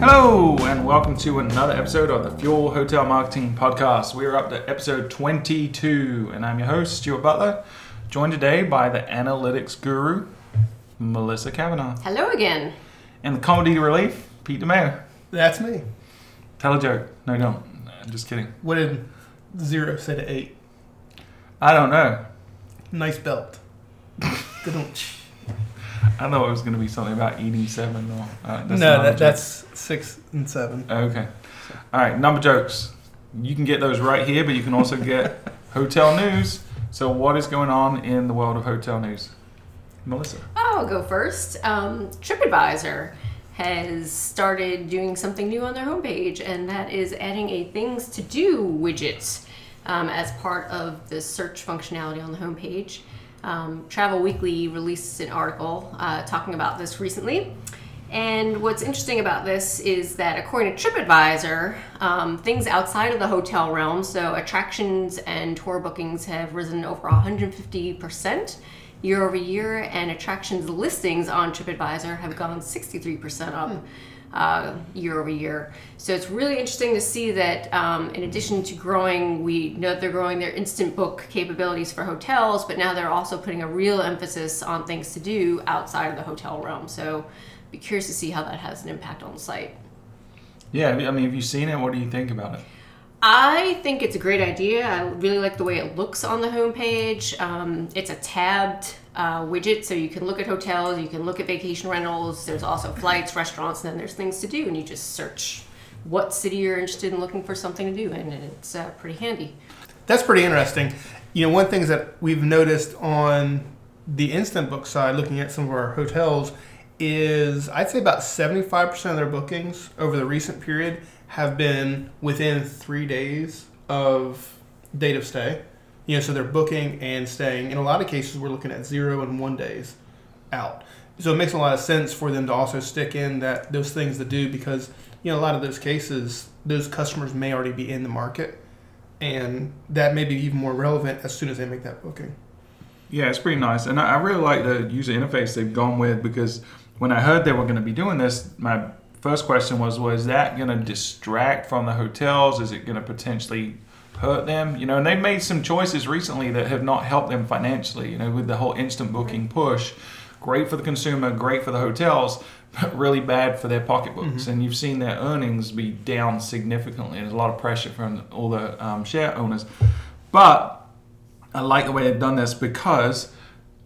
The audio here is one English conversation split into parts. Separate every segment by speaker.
Speaker 1: Hello, and welcome to another episode of the Fuel Hotel Marketing Podcast. We are up to episode 22, and I'm your host, Stuart Butler, joined today by the analytics guru, Melissa Kavanaugh,
Speaker 2: Hello again.
Speaker 1: and the comedy relief, Pete DeMeo.
Speaker 3: That's me.
Speaker 1: Tell a joke. No, don't. I'm just kidding.
Speaker 3: What did zero say to eight?
Speaker 1: I don't know.
Speaker 3: Nice belt. Good.
Speaker 1: I thought it was going to be something about eating seven. Or, uh,
Speaker 3: no, that, that's six and seven.
Speaker 1: Okay. All right, number jokes. You can get those right here, but you can also get hotel news. So, what is going on in the world of hotel news? Melissa.
Speaker 2: I'll go first. Um, TripAdvisor has started doing something new on their homepage, and that is adding a things to do widget um, as part of the search functionality on the homepage. Um, Travel Weekly released an article uh, talking about this recently. And what's interesting about this is that according to TripAdvisor, um, things outside of the hotel realm, so attractions and tour bookings, have risen over 150% year over year, and attractions listings on TripAdvisor have gone 63% up. Uh, year over year. So it's really interesting to see that um, in addition to growing, we know that they're growing their instant book capabilities for hotels, but now they're also putting a real emphasis on things to do outside of the hotel realm. So be curious to see how that has an impact on the site.
Speaker 1: Yeah, I mean, have you seen it? What do you think about it?
Speaker 2: I think it's a great idea. I really like the way it looks on the homepage. Um, it's a tabbed uh, widget, so you can look at hotels, you can look at vacation rentals. There's also flights, restaurants, and then there's things to do, and you just search what city you're interested in looking for something to do and it's uh, pretty handy.
Speaker 3: That's pretty interesting. You know, one thing that we've noticed on the instant book side, looking at some of our hotels, is I'd say about 75% of their bookings over the recent period have been within three days of date of stay. You know, so they're booking and staying. In a lot of cases, we're looking at zero and one days out. So it makes a lot of sense for them to also stick in that those things to do because you know a lot of those cases, those customers may already be in the market, and that may be even more relevant as soon as they make that booking.
Speaker 1: Yeah, it's pretty nice, and I really like the user interface they've gone with because when I heard they were going to be doing this, my first question was, was that going to distract from the hotels? Is it going to potentially hurt them? You know, and they've made some choices recently that have not helped them financially. You know, with the whole instant booking push, great for the consumer, great for the hotels, but really bad for their pocketbooks. And you've seen their earnings be down significantly. There's a lot of pressure from all the um, share owners, but I like the way they've done this because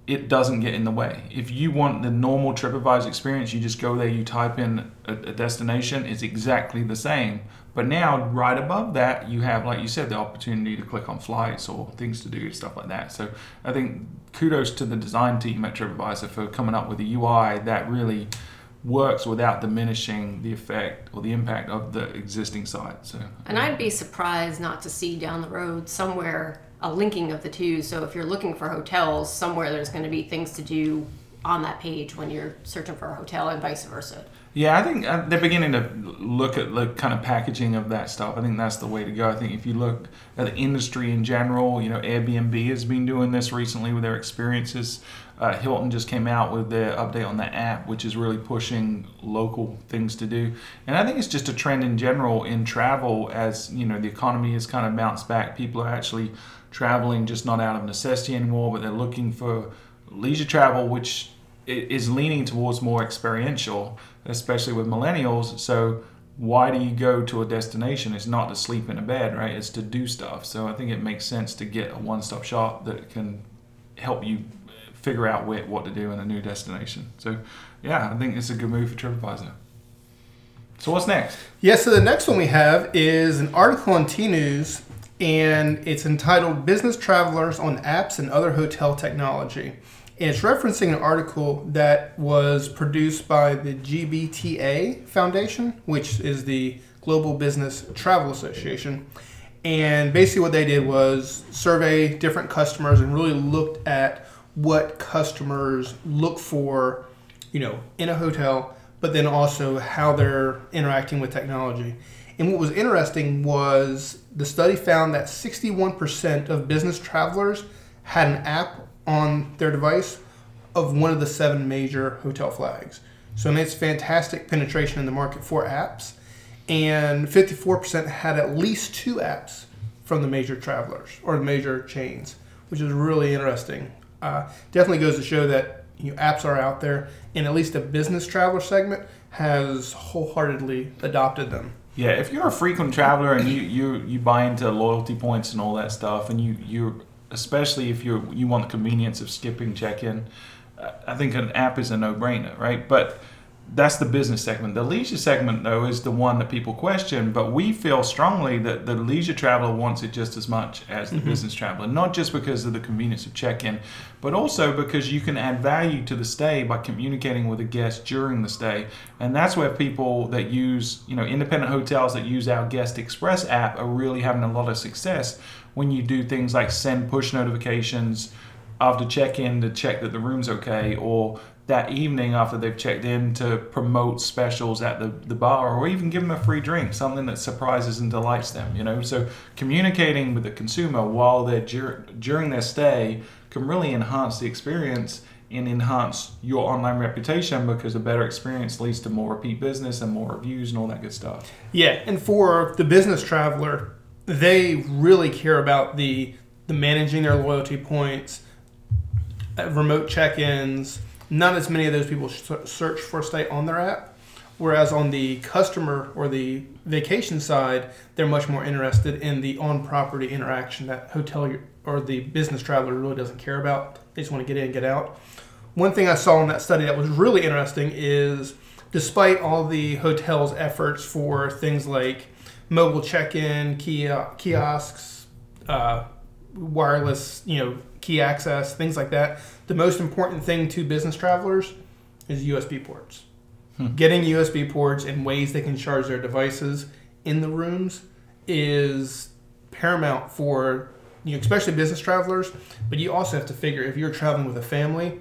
Speaker 1: it doesn't get in the way. If you want the normal TripAdvisor experience, you just go there, you type in a, a destination, it's exactly the same. But now, right above that, you have, like you said, the opportunity to click on flights or things to do, stuff like that. So I think kudos to the design team at TripAdvisor for coming up with a UI that really works without diminishing the effect or the impact of the existing site. So
Speaker 2: And I'd be surprised not to see down the road somewhere a linking of the two. So if you're looking for hotels, somewhere there's going to be things to do on that page when you're searching for a hotel and vice versa.
Speaker 1: Yeah, I think uh, they're beginning to look at the kind of packaging of that stuff. I think that's the way to go. I think if you look at the industry in general, you know, Airbnb has been doing this recently with their experiences. Uh, Hilton just came out with their update on the app, which is really pushing local things to do. And I think it's just a trend in general in travel as, you know, the economy has kind of bounced back. People are actually traveling just not out of necessity anymore, but they're looking for leisure travel, which is leaning towards more experiential, especially with millennials. So why do you go to a destination? It's not to sleep in a bed, right? It's to do stuff. So I think it makes sense to get a one-stop shop that can help you figure out what to do in a new destination. So yeah, I think it's a good move for TripAdvisor. So what's next?
Speaker 3: Yeah, so the next one we have is an article on Tnooz, and it's entitled Business Travelers on Apps and Other Hotel Technology. And it's referencing an article that was produced by the GBTA Foundation, which is the Global Business Travel Association. And basically, what they did was survey different customers and really looked at what customers look for, you know, in a hotel, but then also how they're interacting with technology. And what was interesting was the study found that 61% of business travelers had an app on their device of one of the seven major hotel flags. So I mean, it's fantastic penetration in the market for apps, and 54% had at least two apps from the major travelers or the major chains, which is really interesting. Uh, definitely goes to show that you know, apps are out there, and at least the business traveler segment has wholeheartedly adopted them.
Speaker 1: Yeah, if you're a frequent traveler and you, you you buy into loyalty points and all that stuff, and you you especially if you you want the convenience of skipping check-in, uh, I think an app is a no-brainer, right? But that's the business segment. The leisure segment, though, is the one that people question. But we feel strongly that the leisure traveler wants it just as much as the mm-hmm. business traveler, not just because of the convenience of check in, but also because you can add value to the stay by communicating with a guest during the stay. And that's where people that use, you know, independent hotels that use our Guest Express app are really having a lot of success when you do things like send push notifications after check in to check that the room's okay or that evening after they've checked in to promote specials at the, the bar or even give them a free drink, something that surprises and delights them, you know? So communicating with the consumer while they're dur- during their stay can really enhance the experience and enhance your online reputation because a better experience leads to more repeat business and more reviews and all that good stuff.
Speaker 3: Yeah, and for the business traveler, they really care about the the managing their loyalty points, uh, remote check-ins, not as many of those people search for stay on their app. Whereas on the customer or the vacation side, they're much more interested in the on property interaction that hotel or the business traveler really doesn't care about. They just want to get in, and get out. One thing I saw in that study that was really interesting is despite all the hotel's efforts for things like mobile check in, kiosks, uh, wireless, you know, key access, things like that. The most important thing to business travelers is USB ports. Hmm. Getting USB ports and ways they can charge their devices in the rooms is paramount for you know, especially business travelers. But you also have to figure if you're traveling with a family,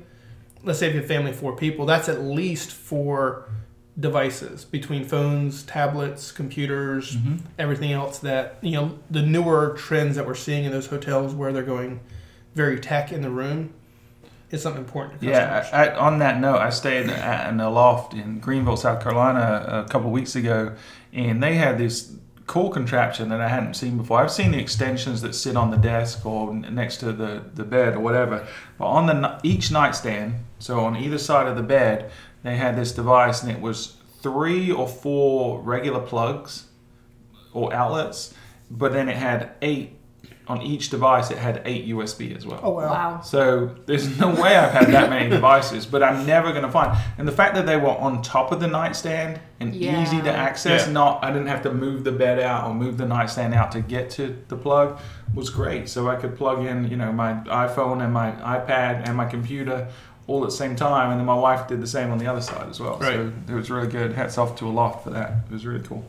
Speaker 3: let's say if you have a family of four people, that's at least four devices between phones, tablets, computers, mm-hmm. everything else that you know the newer trends that we're seeing in those hotels where they're going very tech in the room is something important to
Speaker 1: customers. Yeah, I, on that note, I stayed at, in Aloft in Greenville, South Carolina a couple weeks ago, and they had this cool contraption that I hadn't seen before. I've seen the extensions that sit on the desk or next to the, the bed or whatever, but on the each nightstand, so on either side of the bed, they had this device, and it was three or four regular plugs or outlets, but then it had eight on each device it had eight USB as well.
Speaker 3: Oh wow.
Speaker 2: wow.
Speaker 1: So there's no way I've had that many devices, but I'm never gonna find. And the fact that they were on top of the nightstand and yeah. easy to access, yeah. not I didn't have to move the bed out or move the nightstand out to get to the plug was great. So I could plug in, you know, my iPhone and my iPad and my computer all at the same time, and then my wife did the same on the other side as well. Right. So it was really good. Hats off to Aloft for that. It was really cool.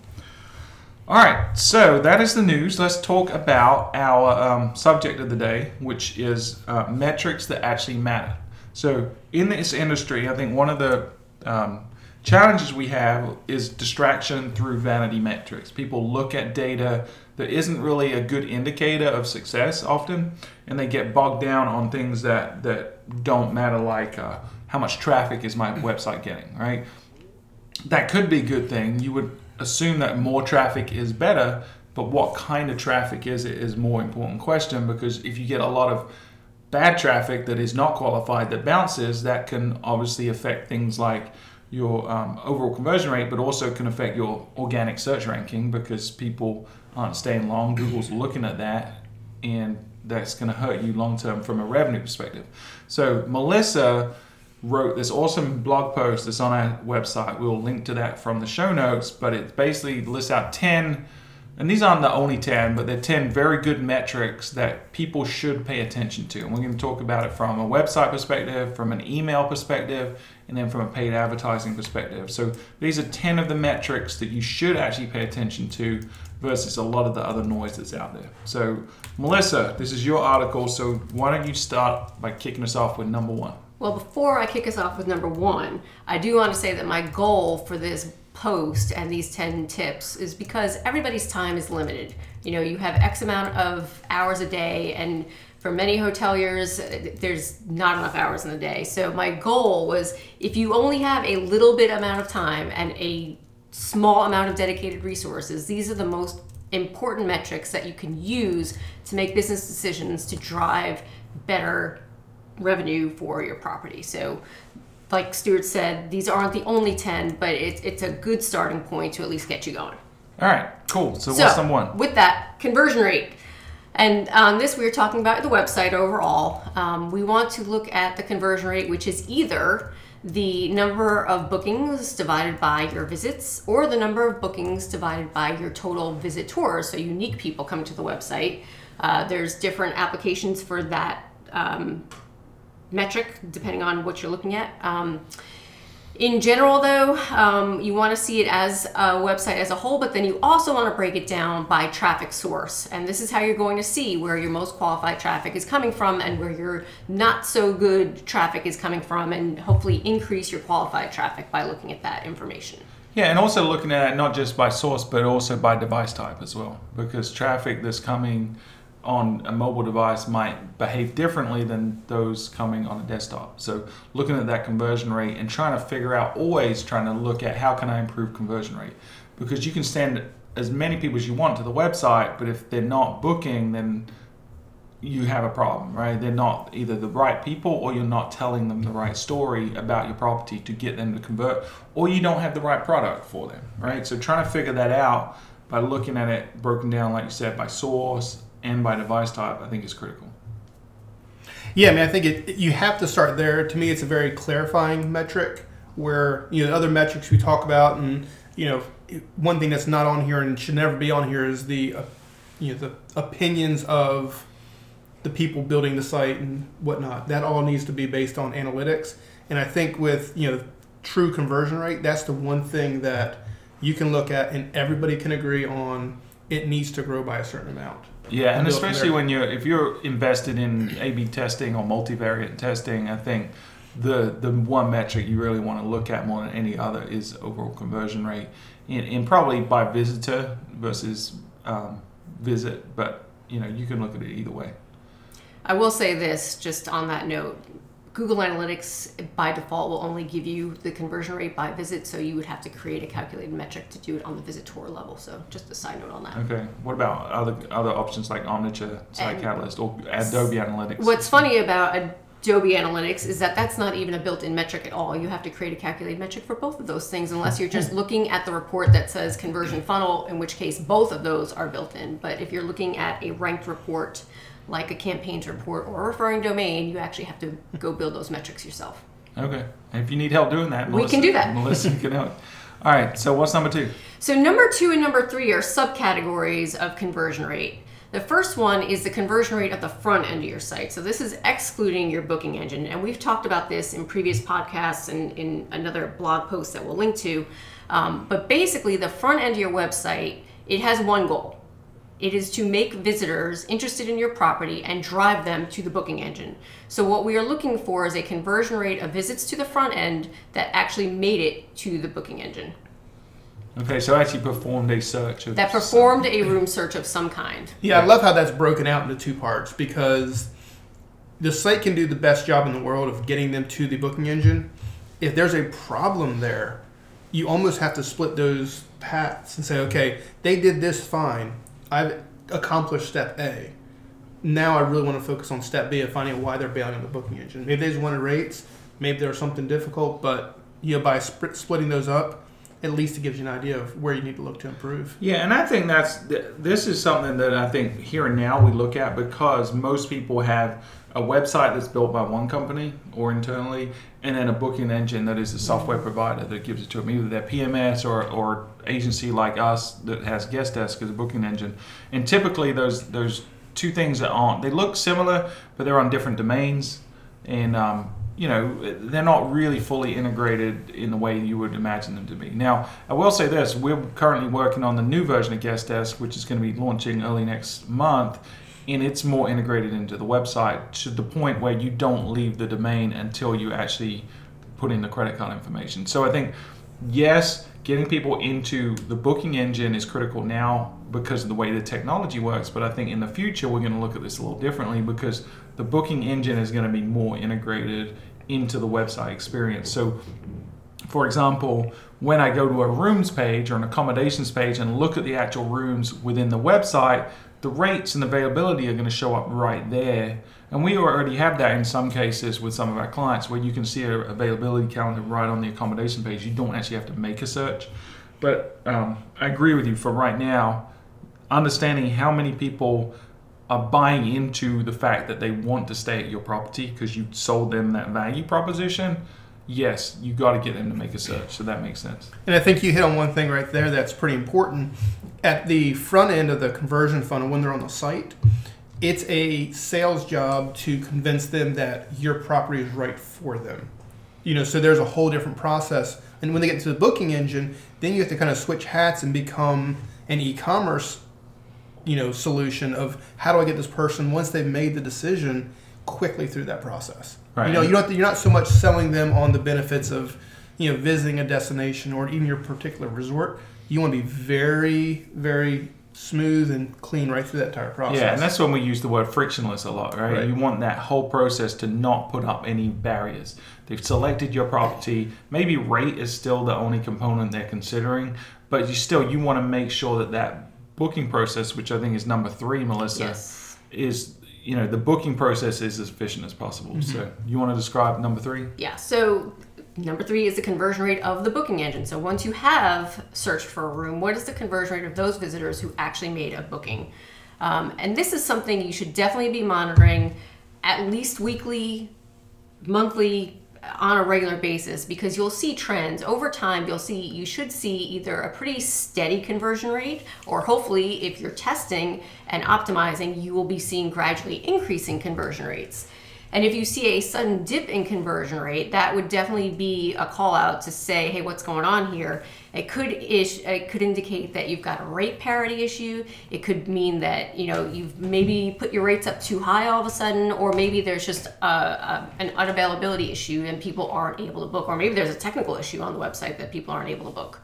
Speaker 1: All right, so that is the news. Let's talk about our um, subject of the day, which is uh, metrics that actually matter. So, in this industry, I think one of the um, challenges we have is distraction through vanity metrics. People look at data that isn't really a good indicator of success often, and they get bogged down on things that, that don't matter, like uh, how much traffic is my website getting, right? That could be a good thing. You would assume that more traffic is better, but what kind of traffic is it is more important question because if you get a lot of bad traffic that is not qualified that bounces, that can obviously affect things like your um, overall conversion rate, but also can affect your organic search ranking because people aren't staying long. Google's looking at that, and that's going to hurt you long term from a revenue perspective. So, Melissa wrote this awesome blog post that's on our website. We'll link to that from the show notes, but it basically lists out 10, and these aren't the only 10, but they're 10 very good metrics that people should pay attention to. And we're going to talk about it from a website perspective, from an email perspective, and then from a paid advertising perspective. So these are 10 of the metrics that you should actually pay attention to versus a lot of the other noise that's out there. So, Melissa, this is your article, so why don't you start by kicking us off with number one?
Speaker 2: Well, before I kick us off with number one, I do want to say that my goal for this post and these 10 tips is because everybody's time is limited. You know, you have X amount of hours a day, and for many hoteliers, there's not enough hours in the day. So, my goal was if you only have a little bit amount of time and a small amount of dedicated resources, these are the most important metrics that you can use to make business decisions to drive better revenue for your property. So, like Stuart said, these aren't the only 10, but it's, it's a good starting point to at least get you going.
Speaker 1: All right, cool. So, what's number one?
Speaker 2: With that, conversion rate. And on this, we are talking about the website overall. Um, we want to look at the conversion rate, which is either the number of bookings divided by your visits or the number of bookings divided by your total visitors, so unique people coming to the website. Uh, there's different applications for that um, metric depending on what you're looking at. Um, in general, though, um, you want to see it as a website as a whole, but then you also want to break it down by traffic source. And this is how you're going to see where your most qualified traffic is coming from and where your not so good traffic is coming from, and hopefully increase your qualified traffic by looking at that information.
Speaker 1: Yeah, and also looking at not just by source, but also by device type as well, because traffic that's coming on a mobile device might behave differently than those coming on a desktop. So looking at that conversion rate and trying to figure out, always trying to look at how can I improve conversion rate, because you can send as many people as you want to the website, but if they're not booking, then you have a problem, right? They're not either the right people or you're not telling them the right story about your property to get them to convert, or you don't have the right product for them, right? So trying to figure that out by looking at it broken down, like you said, by source and by device type, I think is critical.
Speaker 3: Yeah, I mean, I think it, you have to start there. To me, it's a very clarifying metric where, you know, other metrics we talk about, and, you know, one thing that's not on here and should never be on here is the, uh, you know, the opinions of the people building the site and whatnot. That all needs to be based on analytics. And I think with, you know, true conversion rate, that's the one thing that you can look at and everybody can agree on it needs to grow by a certain amount.
Speaker 1: Yeah, and especially when you're if you're invested in A/B testing or multivariate testing, I think the the one metric you really want to look at more than any other is overall conversion rate, and, probably by visitor versus um, visit. But you know you can look at it either way.
Speaker 2: I will say this, just on that note, Google Analytics by default will only give you the conversion rate by visit, so you would have to create a calculated metric to do it on the visitor level. So just a side note on that.
Speaker 1: Okay. What about other other options like Omniture, Site Catalyst, or Adobe Analytics?
Speaker 2: What's funny about Adobe Analytics is that that's not even a built-in metric at all. You have to create a calculated metric for both of those things, unless you're just looking at the report that says conversion funnel, in which case both of those are built in. But if you're looking at a ranked report like a campaigns report or a referring domain, you actually have to go build those metrics yourself.
Speaker 1: Okay. If you need help doing that,
Speaker 2: Melissa, we can do that.
Speaker 1: Melissa can help. All right. So what's number two?
Speaker 2: So number two and number three are subcategories of conversion rate. The first one is the conversion rate at the front end of your site. So this is excluding your booking engine, and we've talked about this in previous podcasts and in another blog post that we'll link to. Um, but basically, the front end of your website it has one goal it is to make visitors interested in your property and drive them to the booking engine. So, what we are looking for is a conversion rate of visits to the front end that actually made it to the booking engine.
Speaker 1: Okay, so I actually performed a search
Speaker 2: that performed some... a room search of some kind.
Speaker 3: Yeah, I love how that's broken out into two parts because the site can do the best job in the world of getting them to the booking engine. If there's a problem there, you almost have to split those paths and say, okay, they did this fine I've accomplished step A. Now I really want to focus on step B of finding out why they're bailing on the booking engine. Maybe they just wanted rates. Maybe there was something difficult, but you know, by sp- splitting those up, at least it gives you an idea of where you need to look to improve.
Speaker 1: Yeah, and I think that's this is something that I think here and now we look at because most people have a website that's built by one company or internally, and then a booking engine that is a software provider that gives it to them, either their PMS or, or agency like us that has Guest Desk as a booking engine. And typically, those those two things that aren't they look similar, but they're on different domains, and um, you know they're not really fully integrated in the way you would imagine them to be. Now, I will say this: we're currently working on the new version of Guest Desk, which is going to be launching early next month and it's more integrated into the website to the point where you don't leave the domain until you actually put in the credit card information. So I think yes, getting people into the booking engine is critical now because of the way the technology works. But I think in the future we're going to look at this a little differently because the booking engine is going to be more integrated into the website experience. So, for example, when I go to a rooms page or an accommodations page and look at the actual rooms within the website, the rates and availability are going to show up right there. And we already have that in some cases with some of our clients where you can see an availability calendar right on the accommodation page. You don't actually have to make a search. But um, I agree with you for right now, understanding how many people are buying into the fact that they want to stay at your property because you sold them that value proposition yes, you got to get them to make a search. So that makes sense.
Speaker 3: And I think you hit on one thing right there that's pretty important. At the front end of the conversion funnel, when they're on the site, it's a sales job to convince them that your property is right for them. You know, so there's a whole different process. And when they get to the booking engine, then you have to kind of switch hats and become an e-commerce, you know, solution of how do I get this person once they've made the decision quickly through that process. Right. You know, you don't, you're not so much selling them on the benefits of, you know, visiting a destination or even your particular resort. You want to be very, very smooth and clean right through that entire process.
Speaker 1: Yeah, and that's when we use the word frictionless a lot, right? right? You want that whole process to not put up any barriers. They've selected your property. Maybe rate is still the only component they're considering, but you still you want to make sure that that booking process, which I think is number three, Melissa, yes. is you know the booking process is as efficient as possible. Mm-hmm. So you want to describe number three?
Speaker 2: Yeah. So number three is the conversion rate of the booking engine. So once you have searched for a room, what is the conversion rate of those visitors who actually made a booking? Um, and this is something you should definitely be monitoring at least weekly, monthly, on a regular basis because you'll see trends over time you'll see you should see either a pretty steady conversion rate or hopefully if you're testing and optimizing you will be seeing gradually increasing conversion rates and if you see a sudden dip in conversion rate that would definitely be a call out to say hey what's going on here it could ish, it could indicate that you've got a rate parity issue. It could mean that you know you've maybe put your rates up too high all of a sudden, or maybe there's just a, a, an unavailability issue and people aren't able to book, or maybe there's a technical issue on the website that people aren't able to book.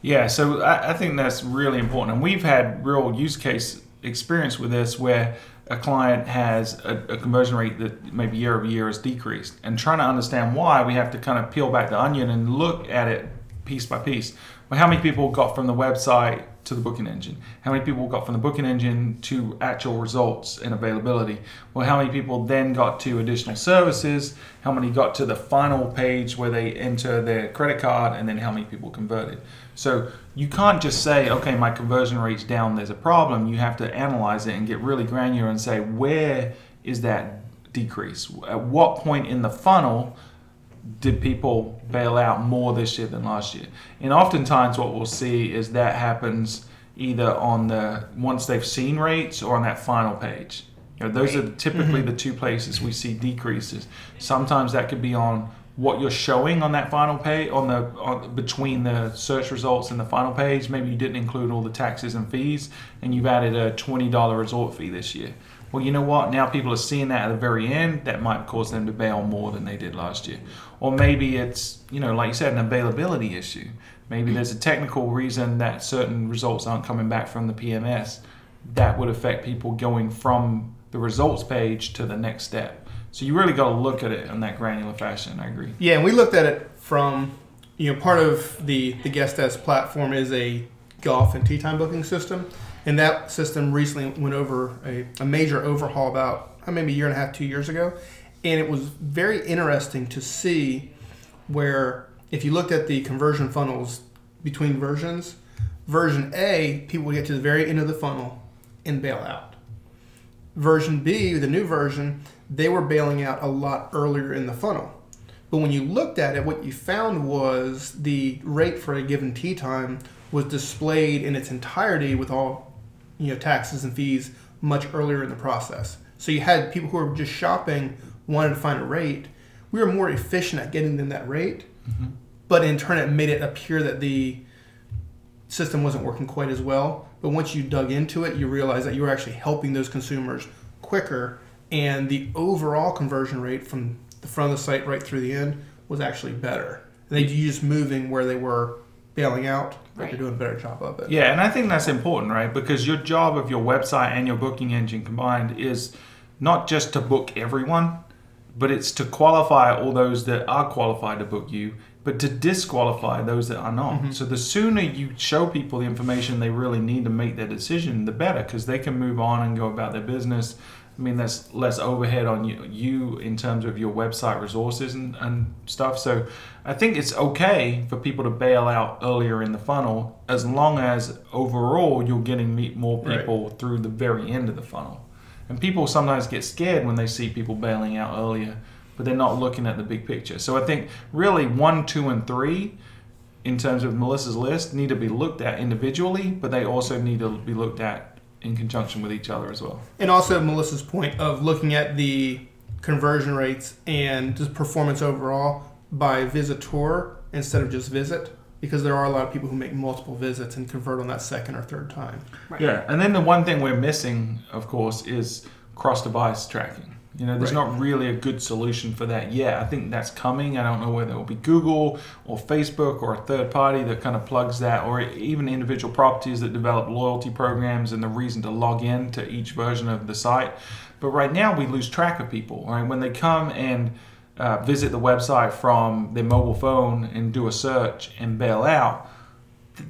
Speaker 1: Yeah, so I, I think that's really important, and we've had real use case experience with this where a client has a, a, conversion rate that maybe year over year has decreased and trying to understand why we have to kind of peel back the onion and look at it piece by piece. Well, how many people got from the website to the booking engine? How many people got from the booking engine to actual results and availability? Well, how many people then got to additional services? How many got to the final page where they enter their credit card? And then how many people converted? So you can't just say, okay, my conversion rate's down, there's a problem. You have to analyze it and get really granular and say, where is that decrease? At what point in the funnel? did people bail out more this year than last year? And oftentimes, what we'll see is that happens either on the once they've seen rates or on that final page. You know, those are typically mm-hmm. the two places we see decreases. Sometimes that could be on what you're showing on that final page, on the on, between the search results and the final page. Maybe you didn't include all the taxes and fees, and you've added a twenty dollar resort fee this year well, you know what? Now people are seeing that at the very end. That might cause them to bail more than they did last year. Or maybe it's, you know, like you said, an availability issue. Maybe there's a technical reason that certain results aren't coming back from the PMS. That would affect people going from the results page to the next step. So you really got to look at it in that granular fashion. I agree.
Speaker 3: Yeah, and we looked at it from, you know, part of the the guest desk platform is a golf and tee time booking system. And that system recently went over a, a major overhaul about uh, maybe a year and a half, two years ago. And it was very interesting to see where, if you looked at the conversion funnels between versions, version A, people would get to the very end of the funnel and bail out. Version B, the new version, they were bailing out a lot earlier in the funnel. But when you looked at it, what you found was the rate for a given tee time was displayed in its entirety with all you know taxes and fees much earlier in the process. So you had people who were just shopping wanted to find a rate. We were more efficient at getting them that rate, mm-hmm. but in turn it made it appear that the system wasn't working quite as well. But once you dug into it, you realized that you were actually helping those consumers quicker, and the overall conversion rate from the front of the site right through the end was actually better. They just moving where they were bailing out, but
Speaker 2: Right.
Speaker 3: you're doing a better job of it.
Speaker 1: Yeah, and I think that's important, right? Because your job of your website and your booking engine combined is not just to book everyone, but it's to qualify all those that are qualified to book you, but to disqualify those that are not. Mm-hmm. So the sooner you show people the information they really need to make their decision, the better, because they can move on and go about their business. I mean, there's less overhead on you, you in terms of your website resources and, and stuff. So I think it's okay for people to bail out earlier in the funnel as long as overall you're getting meet more
Speaker 3: Right.
Speaker 1: people through the very end of the funnel. And people sometimes get scared when they see people bailing out earlier, but they're not looking at the big picture. So I think really one, two, and three, in terms of Melissa's list, need to be looked at individually, but they also need to be looked at in conjunction with each other as well.
Speaker 3: And also Melissa's point of looking at the conversion rates and just performance overall by visitor instead of just visit, because there are a lot of people who make multiple visits and convert on that second or third time.
Speaker 2: Right.
Speaker 1: Yeah, and then the one thing we're missing, of course, is cross-device tracking. You know, there's
Speaker 3: Right.
Speaker 1: not really a good solution for that yet. I think that's coming. I don't know whether it will be Google or Facebook or a third party that kind of plugs that, or even individual properties that develop loyalty programs and the reason to log in to each version of the site. But right now, we lose track of people. Right, when they come and uh, visit the website from their mobile phone and do a search and bail out,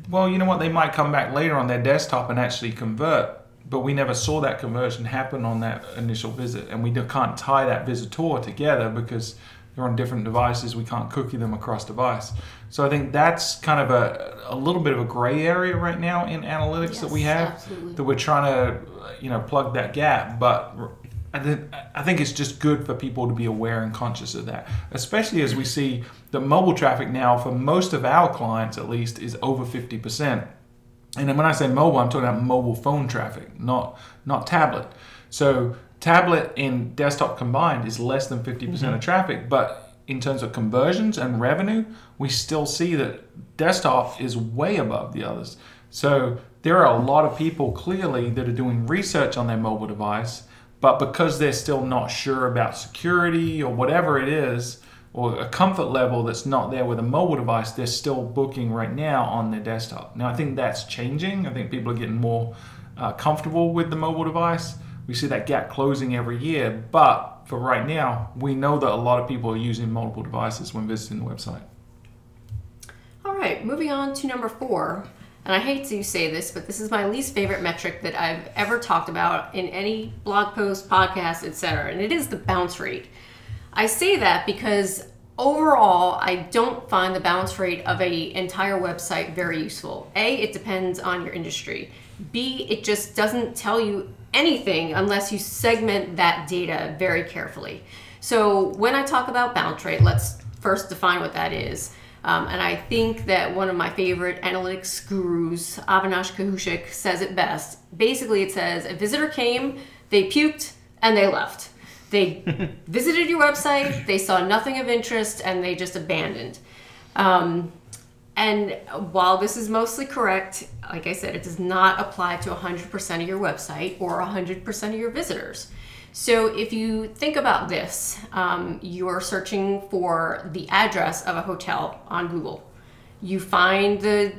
Speaker 1: well, you know what? They might come back later on their desktop and actually convert, but we never saw that conversion happen on that initial visit, and we can't tie that visitor together because they're on different devices. We can't cookie them across device. So I think that's kind of a, a little bit of a gray area right now in analytics that we have
Speaker 2: absolutely.
Speaker 1: that we're trying to, you know, plug that gap. But I think, I think it's just good for people to be aware and conscious of that, especially as we see that mobile traffic now, for most of our clients at least, is over 50%. And then when I say mobile, I'm talking about mobile phone traffic, not not tablet. So tablet and desktop combined is less than 50% of mm-hmm. traffic, but in terms of conversions and revenue, we still see that desktop is way above the others. So there are a lot of people clearly that are doing research on their mobile device, but because they're still not sure about security or whatever it is, or a comfort level that's not there with a mobile device, they're still booking right now on their desktop. Now, I think that's changing. I think people are getting more uh, comfortable with the mobile device. We see that gap closing every year, but for right now, we know that a lot of people are using multiple devices when visiting the website.
Speaker 2: All right, moving on to number four. And I hate to say this, but this is my least favorite metric that I've ever talked about in any blog post, podcast, etc. And it is the bounce rate. I say that because overall, I don't find the bounce rate of a entire website very useful. A, it depends on your industry. B, it just doesn't tell you anything unless you segment that data very carefully. So when I talk about bounce rate, let's first define what that is. Um, and I think that one of my favorite analytics gurus, Avinash Kaushik, says it best. Basically, it says a visitor came, they puked, and they left. They visited your website, they saw nothing of interest, and they just abandoned. Um, and while this is mostly correct, like I said, it does not apply to 100% of your website or 100% of your visitors. So if you think about this, um, you're searching for the address of a hotel on Google. You find the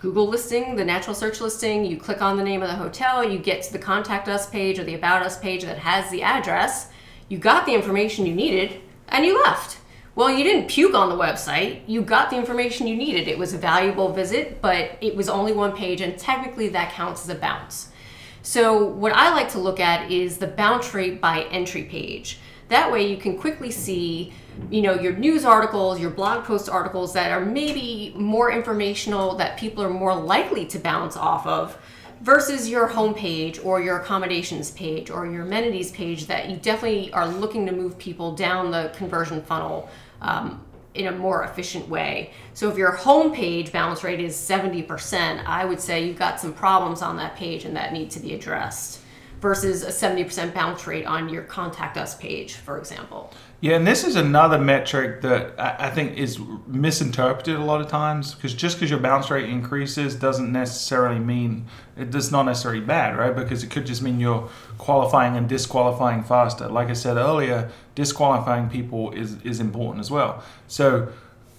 Speaker 2: Google listing, the natural search listing, you click on the name of the hotel, you get to the contact us page or the about us page that has the address. You got the information you needed and you left. Well, you didn't puke on the website. You got the information you needed. It was a valuable visit, but it was only one page, and technically that counts as a bounce. So, what I like to look at is the bounce rate by entry page. That way, you can quickly see, you know, your news articles, your blog post articles that are maybe more informational that people are more likely to bounce off of versus your homepage or your accommodations page or your amenities page that you definitely are looking to move people down the conversion funnel um, in a more efficient way. So if your homepage bounce rate is 70%, I would say you've got some problems on that page and that need to be addressed versus a 70% bounce rate on your contact us page, for example.
Speaker 1: Yeah, and this is another metric that I think is misinterpreted a lot of times because just because your bounce rate increases doesn't necessarily mean it does not necessarily bad, right? Because it could just mean you're qualifying and disqualifying faster. Like I said earlier, disqualifying people is is important as well. So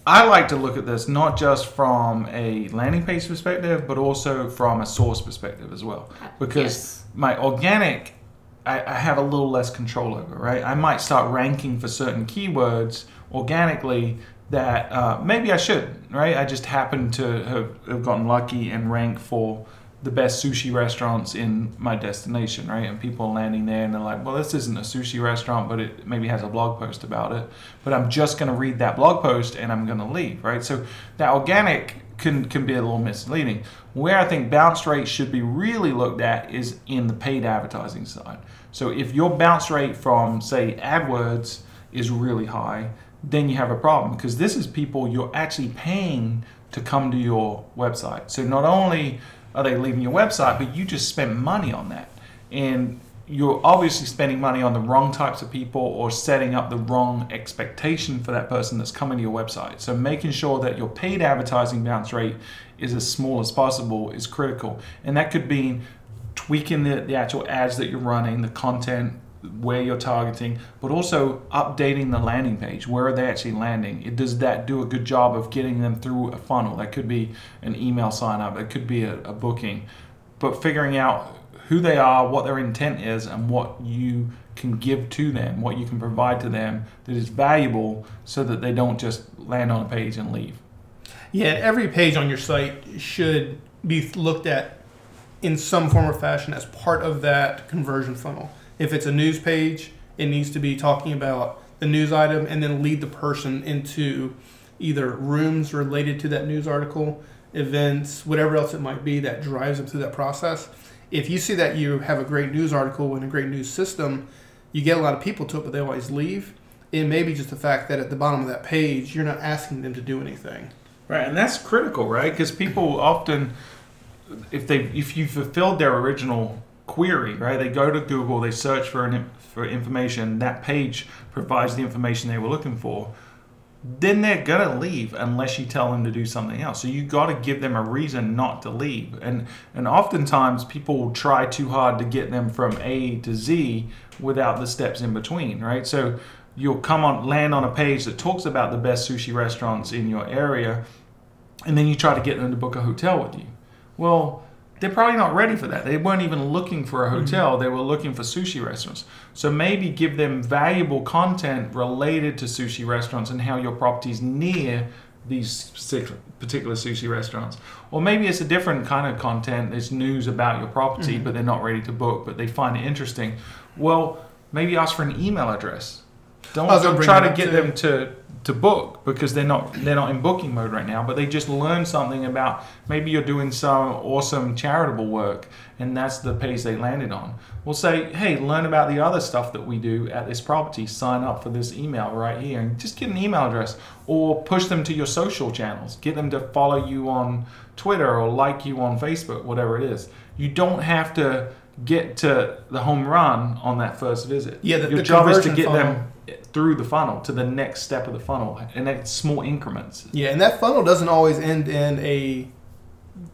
Speaker 1: I like to look at this not just from a landing page perspective, but also from a source perspective as well. Because
Speaker 2: Yes.
Speaker 1: my organic, I, I have a little less control over, right? I might start ranking for certain keywords organically that uh, maybe I should, right? I just happen to have, have gotten lucky and rank for the best sushi restaurants in my destination, right? And people landing there and they're like, well, this isn't a sushi restaurant, but it maybe has a blog post about it. But I'm just going to read that blog post and I'm going to leave, right? So that organic can, can be a little misleading. Where I think bounce rate should be really looked at is in the paid advertising side. So if your bounce rate from, say, AdWords is really high, then you have a problem because this is people you're actually paying to come to your website. So not only are they leaving your website, but you just spent money on that. And you're obviously spending money on the wrong types of people or setting up the wrong expectation for that person that's coming to your website. So making sure that your paid advertising bounce rate is as small as possible is critical. And that could mean tweaking the, the actual ads that you're running, the content, where you're targeting, but also updating the landing page. Where are they actually landing? It, does that do a good job of getting them through a funnel? That could be an email sign up, it could be a, a booking. But figuring out who they are, what their intent is, and what you can give to them, what you can provide to them that is valuable so that they don't just land on a page and leave.
Speaker 3: Yeah, every page on your site should be looked at in some form or fashion as part of that conversion funnel. If it's a news page, it needs to be talking about the news item and then lead the person into either rooms related to that news article, events, whatever else it might be that drives them through that process. If you see that you have a great news article and a great news system, you get a lot of people to it, but they always leave. It may be just the fact that at the bottom of that page, you're not asking them to do anything.
Speaker 1: Right, and that's critical, right? Because people often, if they if you fulfilled their original query, right, they go to Google, they search for an, for information. That page provides the information they were looking for. Then they're gonna leave unless you tell them to do something else. So you got to give them a reason not to leave. And and oftentimes people try too hard to get them from A to Z without the steps in between, right? So you'll come on land on a page that talks about the best sushi restaurants in your area and then you try to get them to book a hotel with you. Well, they're probably not ready for that. They weren't even looking for a mm-hmm. hotel, they were looking for sushi restaurants. So maybe give them valuable content related to sushi restaurants and how your property's near these particular sushi restaurants. Or maybe it's a different kind of content. it's news about your property, mm-hmm. but they're not ready to book, but they find it interesting. Well, maybe ask for an email address. Don't,
Speaker 3: I was gonna
Speaker 1: don't try to get
Speaker 3: too.
Speaker 1: them to to book because they're not they're not in booking mode right now but they just learn something about maybe you're doing some awesome charitable work and that's the page they landed on we'll say hey learn about the other stuff that we do at this property sign up for this email right here and just get an email address or push them to your social channels get them to follow you on twitter or like you on facebook whatever it is you don't have to get to the home run on that first visit
Speaker 3: Yeah, the-
Speaker 1: your
Speaker 3: the
Speaker 1: job is to get
Speaker 3: funnel.
Speaker 1: them through the funnel to the next step of the funnel and it's small increments
Speaker 3: Yeah, and that funnel doesn't always end in a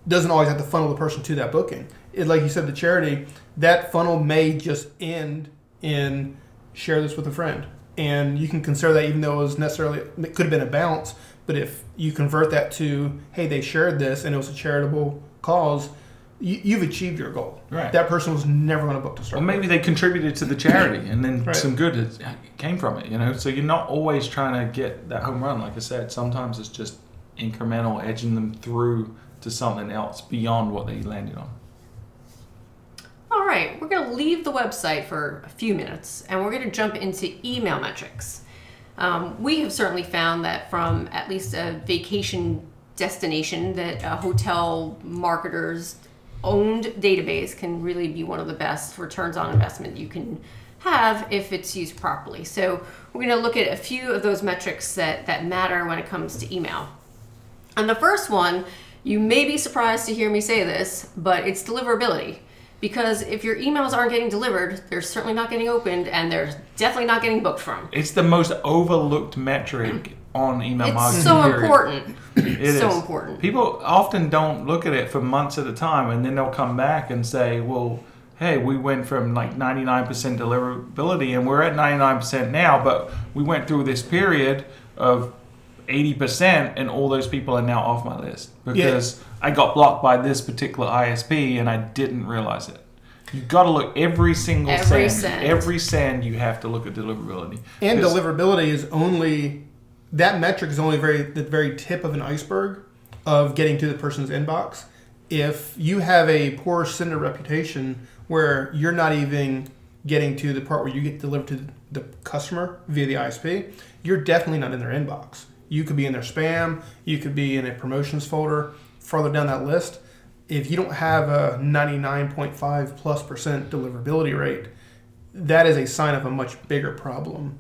Speaker 3: doesn't always have to funnel the person to that booking. It, like you said, the charity that funnel may just end in share this with a friend, and you can consider that even though it was necessarily it could have been a bounce, but if you convert that to hey they shared this and it was a charitable cause, you, you've achieved your goal.
Speaker 1: Right.
Speaker 3: That person was never going to book to start.
Speaker 1: Or maybe
Speaker 3: with.
Speaker 1: they contributed to the charity and then
Speaker 3: Right.
Speaker 1: some good has- came from it, you know? So you're not always trying to get that home run. Like I said, sometimes it's just incremental, edging them through to something else beyond what they landed on.
Speaker 2: All right, we're going to leave the website for a few minutes and we're going to jump into email metrics. Um, we have certainly found that from at least a vacation destination that a hotel marketer's owned database can really be one of the best returns on investment you can have if it's used properly. So we're going to look at a few of those metrics that, that matter when it comes to email. And the first one, you may be surprised to hear me say this, but it's deliverability. Because if your emails aren't getting delivered, they're certainly not getting opened and they're definitely not getting booked from.
Speaker 1: It's the most overlooked metric on email
Speaker 2: It's
Speaker 1: marketing.
Speaker 2: so
Speaker 1: period.
Speaker 2: important.
Speaker 1: It
Speaker 2: so
Speaker 1: is.
Speaker 2: important.
Speaker 1: People often don't look at it for months at a time, and then they'll come back and say, "Well, hey, we went from like 99% deliverability, and we're at 99% now, but we went through this period of 80% and all those people are now off my list because I got blocked by this particular ISP and I didn't realize it. You got to look every single
Speaker 2: Every
Speaker 1: send,
Speaker 2: send.
Speaker 1: Every send you have to look at deliverability.
Speaker 3: And deliverability is only that metric is only very the very tip of an iceberg of getting to the person's inbox. If you have a poor sender reputation where you're not even getting to the part where you get delivered to the customer via the ISP, you're definitely not in their inbox. You could be in their spam, you could be in a promotions folder, farther down that list. If you don't have a 99.5 plus percent deliverability rate, that is a sign of a much bigger problem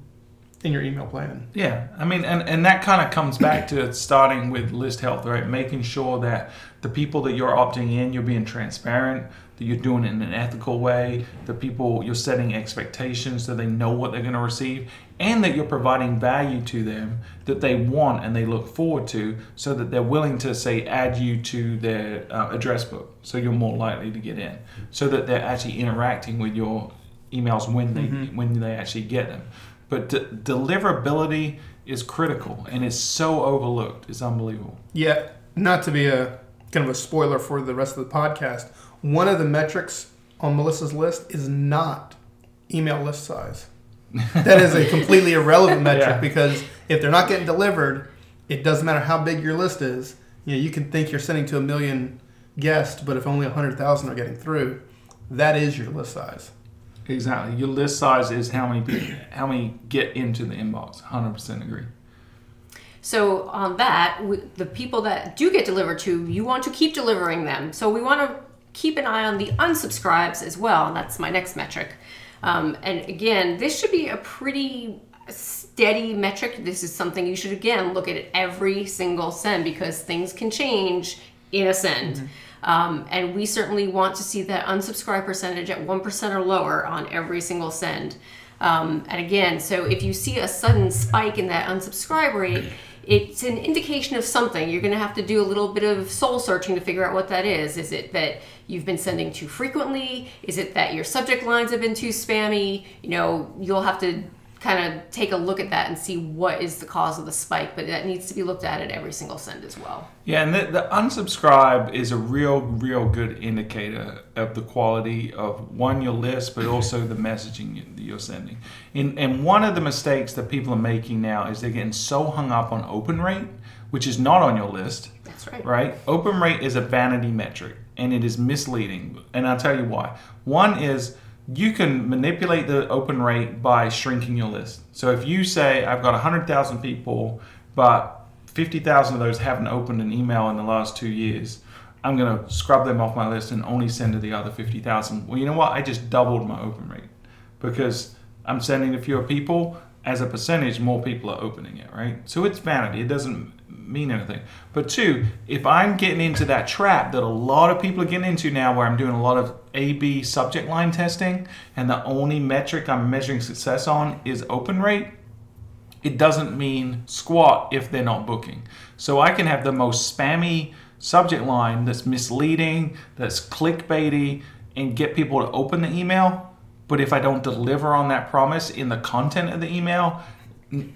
Speaker 3: in your email plan.
Speaker 1: Yeah, I mean, and, and that kind of comes back to starting with list health, right? Making sure that the people that you're opting in, you're being transparent, that you're doing it in an ethical way, the people you're setting expectations so they know what they're going to receive, and that you're providing value to them that they want and they look forward to, so that they're willing to say add you to their uh, address book, so you're more likely to get in, so that they're actually interacting with your emails when they when they actually get them. But de- deliverability is critical and it's so overlooked. It's unbelievable.
Speaker 3: Yet, not to be a kind of a spoiler for the rest of the podcast, one of the metrics on Melissa's list is not email list size. That is a completely irrelevant metric
Speaker 1: Yeah.
Speaker 3: because if they're not getting delivered, it doesn't matter how big your list is. You know, you can think you're sending to a million guests, but if only 100,000 are getting through, that is your list size.
Speaker 1: Exactly. Your list size is how many people, how many get into the inbox. 100% agree.
Speaker 2: So on that, we, the people that do get delivered to, you want to keep delivering them. So we want to keep an eye on the unsubscribes as well, and that's my next metric. Um, and again, this should be a pretty steady metric. This is something you should again look at every single send because things can change in a send. Um, and we certainly want to see that unsubscribe percentage at 1% or lower on every single send. Um, and again, so if you see a sudden spike in that unsubscribe rate, it's an indication of something. You're going to have to do a little bit of soul searching to figure out what that is. Is it that you've been sending too frequently? Is it that your subject lines have been too spammy? You know, you'll have to kind of take a look at that and see what is the cause of the spike, but that needs to be looked at at every single send as well.
Speaker 1: Yeah, and the, the unsubscribe is a real, real good indicator of the quality of one your list, but also the messaging you're sending. And and one of the mistakes that people are making now is they're getting so hung up on open rate, which is not on your list.
Speaker 2: That's right.
Speaker 1: right? Open rate is a vanity metric and it is misleading. And I'll tell you why. One is you can manipulate the open rate by shrinking your list. So if you say, I've got 100,000 people, but 50,000 of those haven't opened an email in the last two years, I'm going to scrub them off my list and only send to the other 50,000. Well, you know what? I just doubled my open rate because I'm sending to fewer people. As a percentage, more people are opening it, right? So it's vanity. It doesn't mean anything. But two, if I'm getting into that trap that a lot of people are getting into now, where I'm doing a lot of A B subject line testing, and the only metric I'm measuring success on is open rate, it doesn't mean squat if they're not booking. So I can have the most spammy subject line that's misleading, that's clickbaity, and get people to open the email. But if I don't deliver on that promise in the content of the email,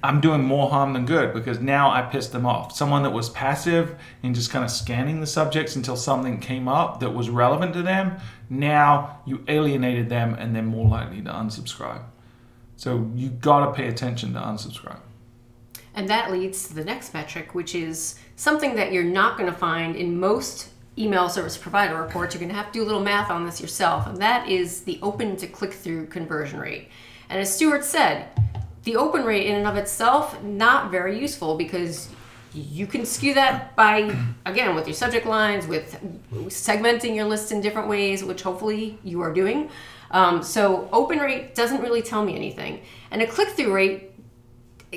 Speaker 1: I'm doing more harm than good because now I pissed them off. Someone that was passive and just kind of scanning the subjects until something came up that was relevant to them, now you alienated them and they're more likely to unsubscribe. So you got to pay attention to unsubscribe.
Speaker 2: And that leads to the next metric, which is something that you're not going to find in most email service provider reports. You're going to have to do a little math on this yourself, and that is the open to click through conversion rate. And as Stuart said, the open rate in and of itself not very useful because you can skew that by again with your subject lines with segmenting your list in different ways which hopefully you are doing. Um, so open rate doesn't really tell me anything. And a click-through rate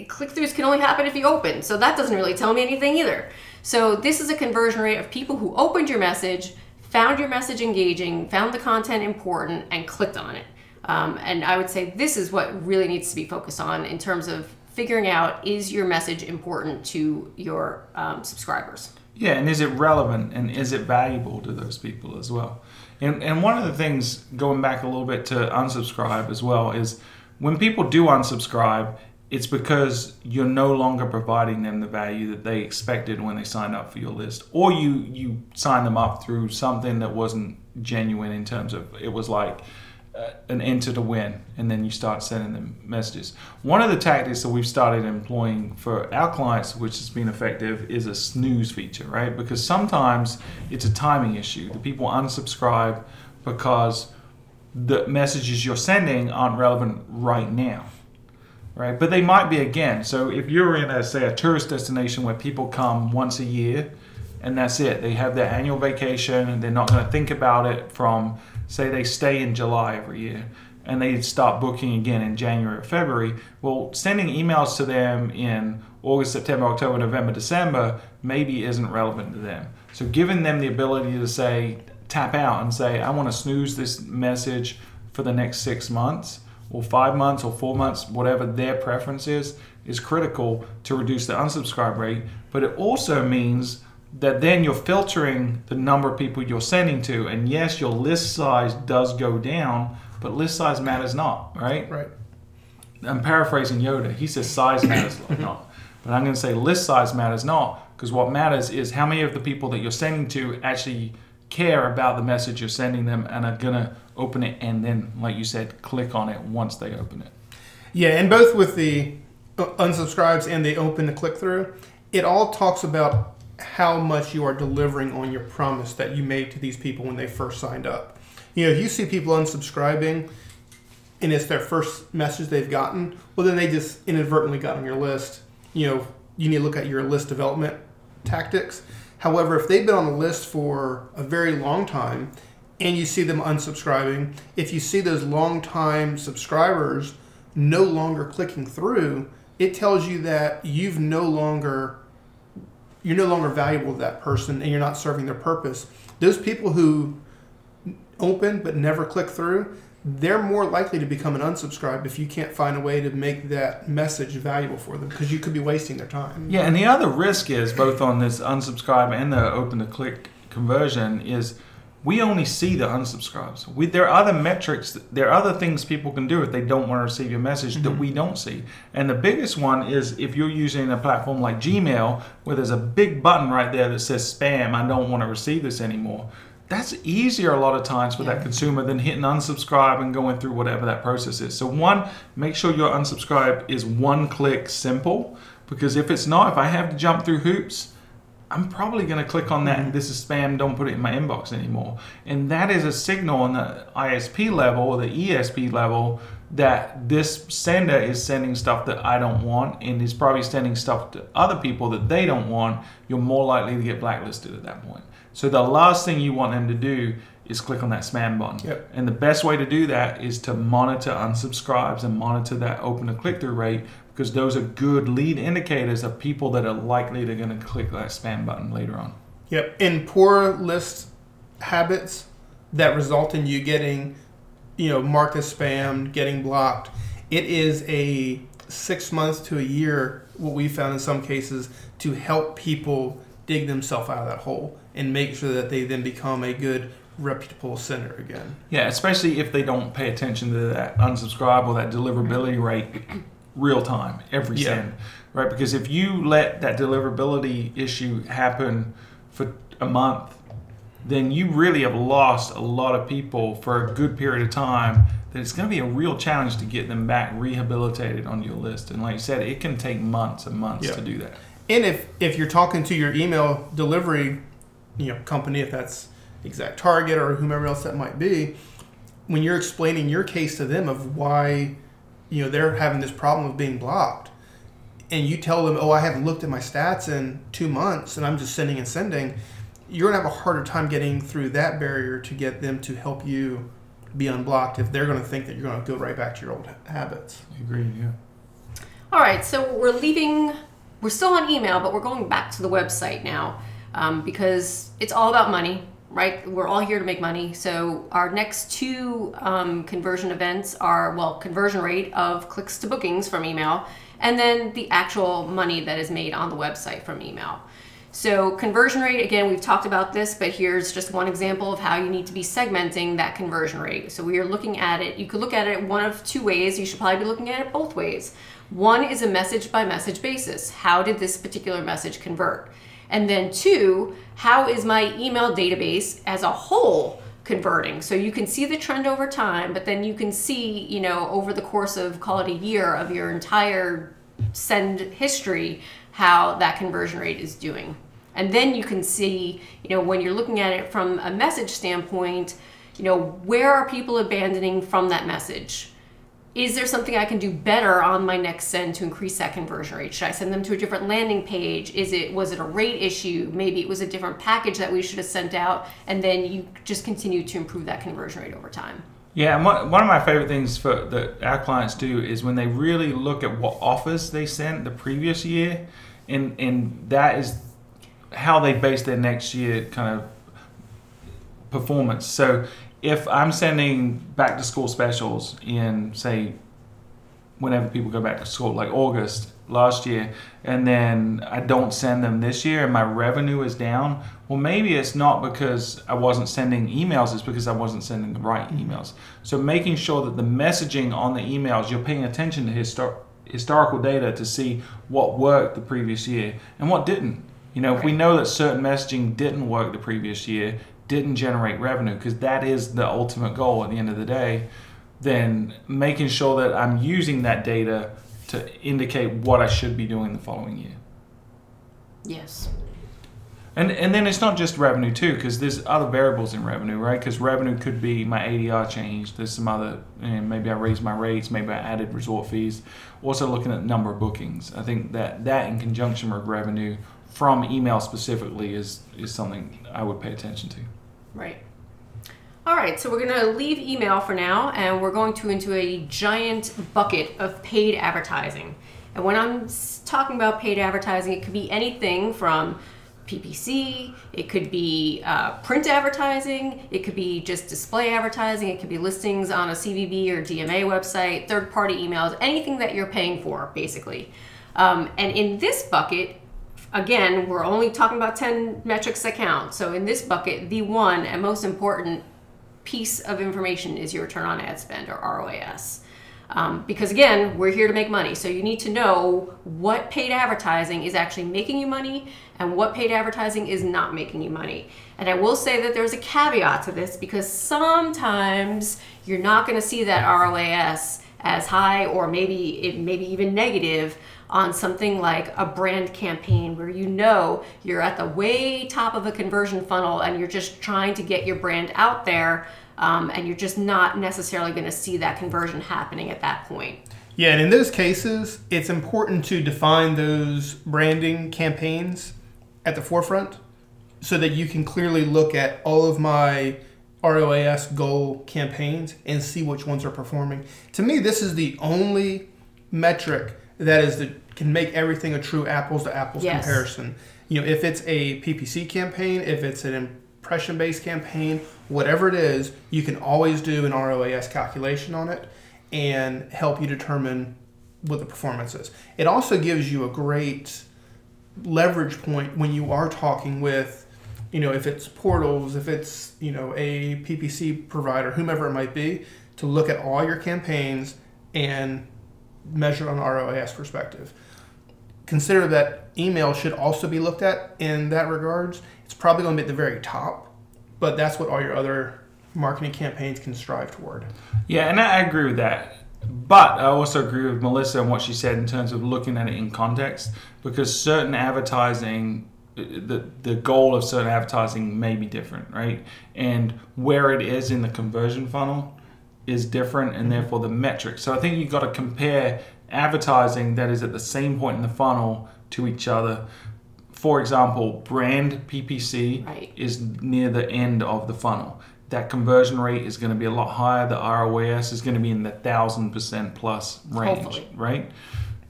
Speaker 2: click-throughs can only happen if you open. So that doesn't really tell me anything either. So this is a conversion rate of people who opened your message found your message engaging found the content important and clicked on it um, and i would say this is what really needs to be focused on in terms of figuring out is your message important to your um, subscribers
Speaker 1: Yeah, and is it relevant and is it valuable to those people as well? And and one of the things going back a little bit to unsubscribe as well is when people do unsubscribe, it's because you're no longer providing them the value that they expected when they signed up for your list, or you you signed them up through something that wasn't genuine in terms of it was like Uh, an enter to win, and then you start sending them messages. One of the tactics that we've started employing for our clients, which has been effective, is a snooze feature, right? Because sometimes it's a timing issue. The people unsubscribe because the messages you're sending aren't relevant right now right? But they might be again. So if you're in a say a tourist destination where people come once a year, and that's it, they have their annual vacation, and they're not going to think about it from say they stay in July every year. And they start booking again in January or February. Well, sending emails to them in August, September, October, November, December maybe isn't relevant to them. So, giving them the ability to say, tap out and say, I want to snooze this message for the next six months or five months or four months, whatever their preference is, is critical to reduce the unsubscribe rate. But it also means that then you're filtering the number of people you're sending to. And yes, your list size does go down, but list size matters not, right?
Speaker 3: Right.
Speaker 1: I'm paraphrasing Yoda. He says size matters not. But I'm going to say list size matters not because what matters is how many of the people that you're sending to actually care about the message you're sending them and are going to open it and then, like you said, click on it once they open it.
Speaker 3: Yeah, and both with the unsubscribes and the open the click through, it all talks about how much you are delivering on your promise that you made to these people when they first signed up. You know, if you see people unsubscribing and it's their first message they've gotten, well, then they just inadvertently got on your list. You know, you need to look at your list development tactics. However, if they've been on the list for a very long time and you see them unsubscribing, if you see those long-time subscribers no longer clicking through, it tells you that you've no longer you're no longer valuable to that person and you're not serving their purpose. Those people who open but never click through, they're more likely to become an unsubscribe if you can't find a way to make that message valuable for them because you could be wasting their time.
Speaker 1: Yeah, and the other risk is both on this unsubscribe and the open to click conversion is we only see the unsubscribes. We, there are other metrics, there are other things people can do if they don't want to receive your message mm-hmm. that we don't see. And the biggest one is if you're using a platform like Gmail, where there's a big button right there that says spam, I don't want to receive this anymore. That's easier a lot of times for yeah. that consumer than hitting unsubscribe and going through whatever that process is. So, one, make sure your unsubscribe is one click simple because if it's not, if I have to jump through hoops, I'm probably going to click on that. Mm-hmm. This is spam. Don't put it in my inbox anymore. And that is a signal on the ISP level or the ESP level that this sender is sending stuff that I don't want and is probably sending stuff to other people that they don't want. You're more likely to get blacklisted at that point. So the last thing you want them to do is click on that spam button.
Speaker 3: Yep.
Speaker 1: And the best way to do that is to monitor unsubscribes and monitor that open to click through rate because those are good lead indicators of people that are likely to going to click that spam button later on.
Speaker 3: Yep. In poor list habits that result in you getting, you know, marked as spam, getting blocked, it is a six months to a year, what we found in some cases, to help people dig themselves out of that hole and make sure that they then become a good reputable sender again.
Speaker 1: Yeah, especially if they don't pay attention to that unsubscribe or that deliverability rate real time every yeah. send, right? Because if you let that deliverability issue happen for a month, then you really have lost a lot of people for a good period of time. That it's going to be a real challenge to get them back rehabilitated on your list. And like you said, it can take months and months yeah. to do that.
Speaker 3: And if if you're talking to your email delivery, you know, company, if that's Exact Target or whomever else that might be, when you're explaining your case to them of why you know they're having this problem of being blocked. And you tell them oh i haven't looked at my stats in two months and i'm just sending and sending you're going to have a harder time getting through that barrier to get them to help you be unblocked if they're going to think that you're going to go right back to your old habits.
Speaker 1: I agree yeah.
Speaker 2: All right so we're leaving we're still on email but we're going back to the website now um, because it's all about money right? We're all here to make money. So our next two um, conversion events are well, conversion rate of clicks to bookings from email, and then the actual money that is made on the website from email. So, conversion rate, again, we've talked about this, but here's just one example of how you need to be segmenting that conversion rate. So, we are looking at it, you could look at it one of two ways. You should probably be looking at it both ways. One is a message by message basis. How did this particular message convert? And then two, how is my email database as a whole converting? So you can see the trend over time, but then you can see, you know, over the course of call it a year of your entire send history, how that conversion rate is doing. And then you can see, you know, when you're looking at it from a message standpoint, you know, where are people abandoning from that message? Is there something I can do better on my next send to increase that conversion rate? Should I send them to a different landing page? Is it was it a rate issue? Maybe it was a different package that we should have sent out, and then you just continue to improve that conversion rate over time.
Speaker 1: Yeah, and one, one of my favorite things for that our clients do is when they really look at what offers they sent the previous year, and and that is how they base their next year kind of performance. So if I'm sending back to school specials in say whenever people go back to school, like August last year, and then I don't send them this year and my revenue is down, well, maybe it's not because I wasn't sending emails, it's because I wasn't sending the right emails. So making sure that the messaging on the emails, you're paying attention to histor- historical data to see what worked the previous year and what didn't. You know, if we know that certain messaging didn't work the previous year, didn't generate revenue, because that is the ultimate goal at the end of the day, then making sure that I'm using that data to indicate what I should be doing the following year.
Speaker 2: Yes.
Speaker 1: And and then it's not just revenue too, because there's other variables in revenue, right? Because revenue could be my ADR changed. There's some other, you know, maybe I raised my rates, maybe I added resort fees. Also looking at number of bookings. I think that that in conjunction with revenue from email specifically is is something I would pay attention to.
Speaker 2: Right. All right, so we're going to leave email for now, and we're going to into a giant bucket of paid advertising. And when I'm talking about paid advertising, it could be anything from PPC, it could be uh, print advertising, it could be just display advertising, it could be listings on a CVB or DMA website, third party emails, anything that you're paying for, basically. Um, and in this bucket, again, we're only talking about 10 metrics that count. So in this bucket, the one and most important piece of information is your return on ad spend or ROAS. Um, because again, we're here to make money. So you need to know what paid advertising is actually making you money and what paid advertising is not making you money. And I will say that there's a caveat to this because sometimes you're not going to see that ROAS as high or maybe it maybe even negative on something like a brand campaign where you know you're at the way top of a conversion funnel and you're just trying to get your brand out there um, and you're just not necessarily going to see that conversion happening at that point.
Speaker 3: Yeah, and in those cases, it's important to define those branding campaigns at the forefront so that you can clearly look at all of my ROAS goal campaigns and see which ones are performing. To me, this is the only metric that is the can make everything a true apples to apples
Speaker 2: Yes.
Speaker 3: comparison. You know, if it's a PPC campaign, if it's an impression based campaign, whatever it is, you can always do an ROAS calculation on it and help you determine what the performance is. It also gives you a great leverage point when you are talking with, you know, if it's portals, if it's, you know, a PPC provider, whomever it might be, to look at all your campaigns and measure on ROAS perspective. Consider that email should also be looked at in that regards. It's probably going to be at the very top, but that's what all your other marketing campaigns can strive toward.
Speaker 1: Yeah, and I agree with that. But I also agree with Melissa and what she said in terms of looking at it in context, because certain advertising, the the goal of certain advertising may be different, right? And where it is in the conversion funnel is different, and mm-hmm. therefore the metric. So I think you've got to compare advertising that is at the same point in the funnel to each other. For example, brand PPC
Speaker 2: Right.
Speaker 1: is near the end of the funnel. That conversion rate is going to be a lot higher. The ROAS is going to be in the thousand percent plus range,
Speaker 2: Hopefully.
Speaker 1: right?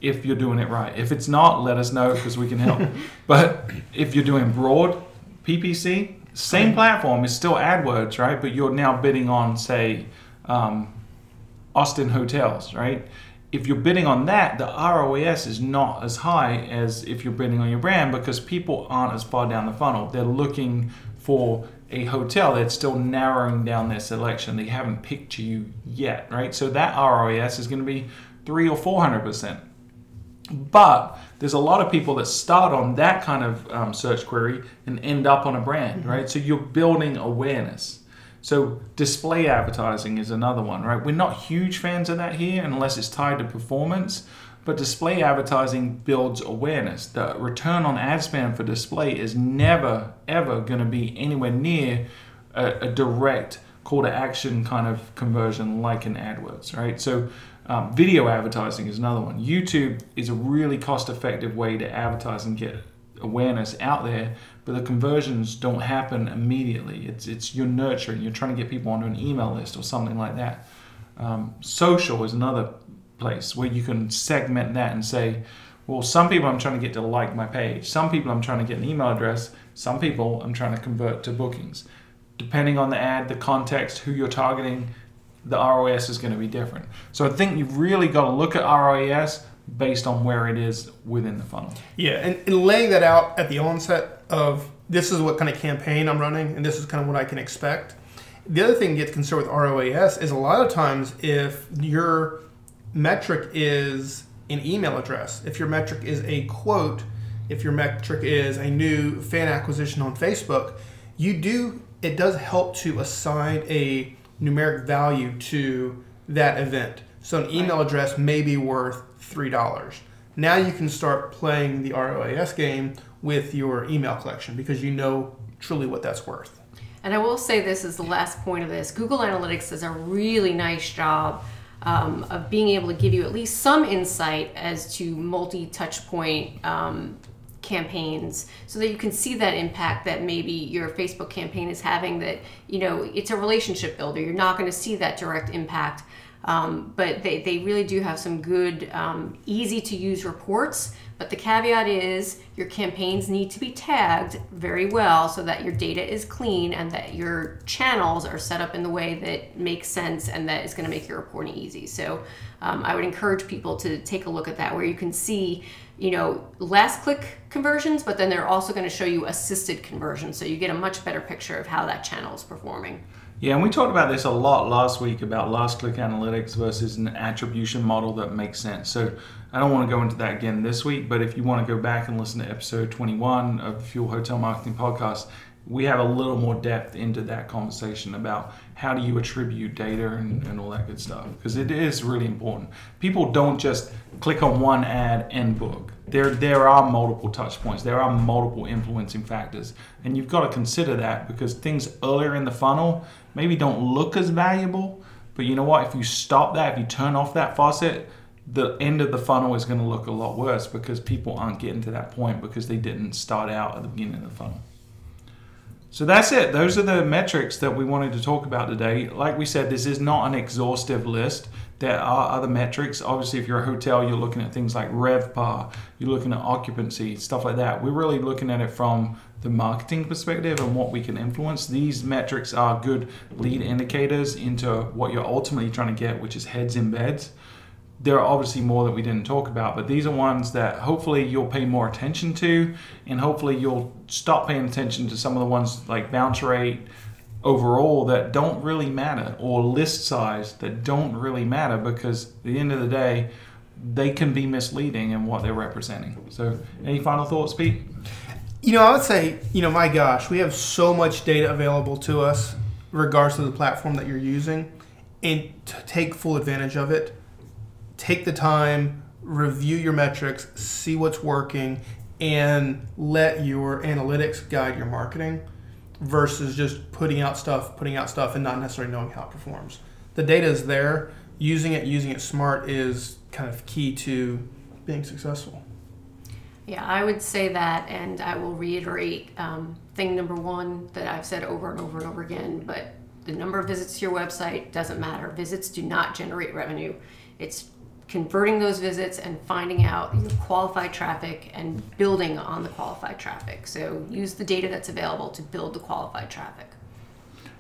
Speaker 1: If you're doing it right. If it's not, let us know because we can help. but if you're doing broad PPC, same platform is still AdWords, right? But you're now bidding on, say, um, Austin hotels, right? if you're bidding on that, the ROAS is not as high as if you're bidding on your brand because people aren't as far down the funnel. They're looking for a hotel that's still narrowing down their selection. They haven't picked you yet, right? So that ROAS is going to be three or four hundred percent. But there's a lot of people that start on that kind of um, search query and end up on a brand, mm-hmm. right? So you're building awareness. So display advertising is another one, right? We're not huge fans of that here unless it's tied to performance, but display advertising builds awareness. The return on ad spend for display is never ever going to be anywhere near a, a, direct call to action kind of conversion like in AdWords, right? So um, video advertising is another one. YouTube is a really cost effective way to advertise and get awareness out there, but the conversions don't happen immediately. It's it's you're nurturing. You're trying to get people onto an email list or something like that. Um, social is another place where you can segment that and say, well, some people I'm trying to get to like my page. Some people I'm trying to get an email address. Some people I'm trying to convert to bookings. Depending on the ad, the context, who you're targeting, the ROAS is going to be different. So I think you've really got to look at ROAS based on where it is within the funnel.
Speaker 3: Yeah, and, and laying that out at the onset of this is what kind of campaign I'm running and this is kind of what I can expect. The other thing to get concerned with ROAS is a lot of times if your metric is an email address, if your metric is a quote, if your metric is a new fan acquisition on Facebook, you do it does help to assign a numeric value to that event. So an email address may be worth $3. Now you can start playing the ROAS game with your email collection because you know truly what that's worth.
Speaker 2: And I will say this is the last point of this Google Analytics does a really nice job um, of being able to give you at least some insight as to multi touch point um, campaigns so that you can see that impact that maybe your Facebook campaign is having that you know it's a relationship builder you're not going to see that direct impact um, but they, they really do have some good, um, easy to use reports. But the caveat is your campaigns need to be tagged very well so that your data is clean and that your channels are set up in the way that makes sense and that is going to make your reporting easy. So um, I would encourage people to take a look at that where you can see you know last click conversions but then they're also going to show you assisted conversions so you get a much better picture of how that channel is performing
Speaker 1: yeah, and we talked about this a lot last week about last click analytics versus an attribution model that makes sense. So I don't want to go into that again this week, but if you want to go back and listen to episode 21 of the Fuel Hotel Marketing Podcast, we have a little more depth into that conversation about how do you attribute data and, and all that good stuff because it is really important. People don't just click on one ad and book. There there are multiple touch points. There are multiple influencing factors and you've got to consider that because things earlier in the funnel maybe don't look as valuable but you know what? If you stop that if you turn off that faucet the end of the funnel is going to look a lot worse because people aren't getting to that point because they didn't start out at the beginning of the funnel so that's it. Those are the metrics that we wanted to talk about today. Like we said, this is not an exhaustive list. There are other metrics. Obviously, if you're a hotel, you're looking at things like RevPAR, you're looking at occupancy, stuff like that. We're really looking at it from the marketing perspective and what we can influence. These metrics are good lead indicators into what you're ultimately trying to get, which is heads in beds there are obviously more that we didn't talk about, but these are ones that hopefully you'll pay more attention to, and hopefully you'll stop paying attention to some of the ones like bounce rate overall that don't really matter, or list size that don't really matter because at the end of the day, they can be misleading in what they're representing. So, any final thoughts, Pete?
Speaker 3: You know, I would say, you know, my gosh, we have so much data available to us, regards to the platform that you're using, and to take full advantage of it take the time, review your metrics, see what's working, and let your analytics guide your marketing versus just putting out stuff, putting out stuff, and not necessarily knowing how it performs. The data is there. Using it, using it smart is kind of key to being successful.
Speaker 2: Yeah, I would say that, and I will reiterate um, thing number one that I've said over and over and over again. But the number of visits to your website doesn't matter. Visits do not generate revenue. It's converting those visits and finding out your qualified traffic and building on the qualified traffic. So use the data that's available to build the qualified traffic.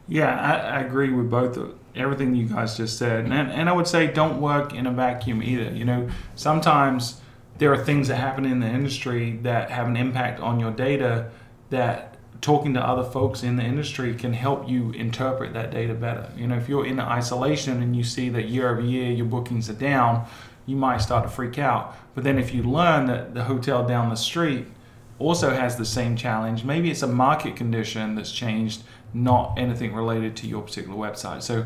Speaker 1: Yeah, I, I agree with both of everything you guys just said, and and I would say don't work in a vacuum either. You know, sometimes there are things that happen in the industry that have an impact on your data that talking to other folks in the industry can help you interpret that data better. You know, if you're in isolation and you see that year over year your bookings are down, you might start to freak out. But then if you learn that the hotel down the street also has the same challenge, maybe it's a market condition that's changed, not anything related to your particular website. So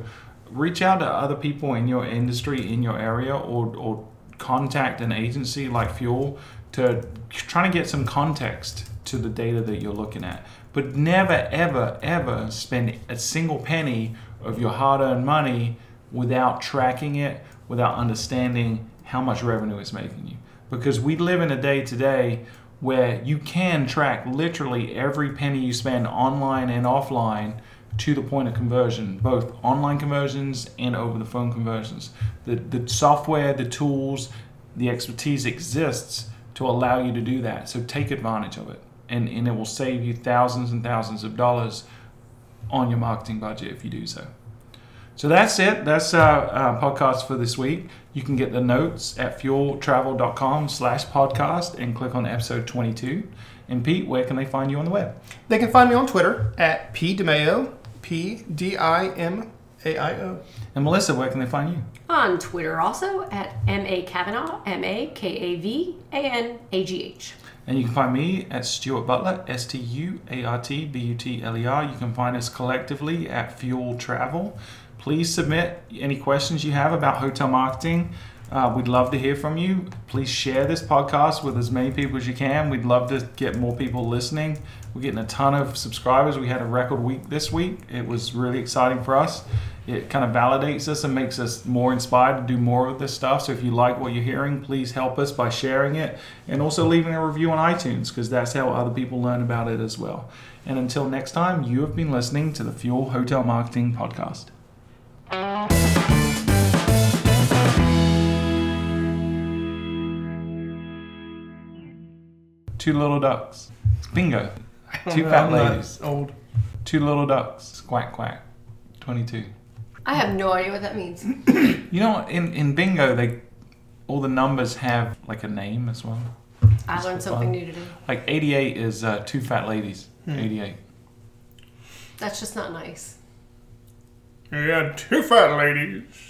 Speaker 1: reach out to other people in your industry, in your area, or, or contact an agency like Fuel to try to get some context to the data that you're looking at. But never, ever, ever spend a single penny of your hard earned money without tracking it, without understanding how much revenue it's making you. Because we live in a day today where you can track literally every penny you spend online and offline to the point of conversion, both online conversions and over the phone conversions. The, the software, the tools, the expertise exists to allow you to do that. So take advantage of it. And, and it will save you thousands and thousands of dollars on your marketing budget if you do so. So that's it. That's our, our podcast for this week. You can get the notes at fueltravel.com slash podcast and click on episode 22. And Pete, where can they find you on the web?
Speaker 3: They can find me on Twitter at P DiMaio, P D I M A I O.
Speaker 1: And Melissa, where can they find you?
Speaker 2: On Twitter also at M A Kavanagh, M A K A V A N A G H.
Speaker 1: And you can find me at Stuart Butler, S T U A R T B U T L E R. You can find us collectively at Fuel Travel. Please submit any questions you have about hotel marketing. Uh, we'd love to hear from you. Please share this podcast with as many people as you can. We'd love to get more people listening. We're getting a ton of subscribers. We had a record week this week. It was really exciting for us. It kind of validates us and makes us more inspired to do more of this stuff. So if you like what you're hearing, please help us by sharing it and also leaving a review on iTunes because that's how other people learn about it as well. And until next time, you have been listening to the Fuel Hotel Marketing Podcast. Two little ducks. Bingo. Two
Speaker 3: know,
Speaker 1: fat
Speaker 3: I'm not
Speaker 1: ladies.
Speaker 3: Old.
Speaker 1: Two little ducks. Quack quack. Twenty-two.
Speaker 2: I have no idea what that means.
Speaker 1: You know, in in bingo, they all the numbers have like a name as well.
Speaker 2: I learned something new today.
Speaker 1: Like eighty-eight is uh, two fat ladies. Eighty-eight.
Speaker 2: That's just not nice.
Speaker 3: Yeah, two fat ladies.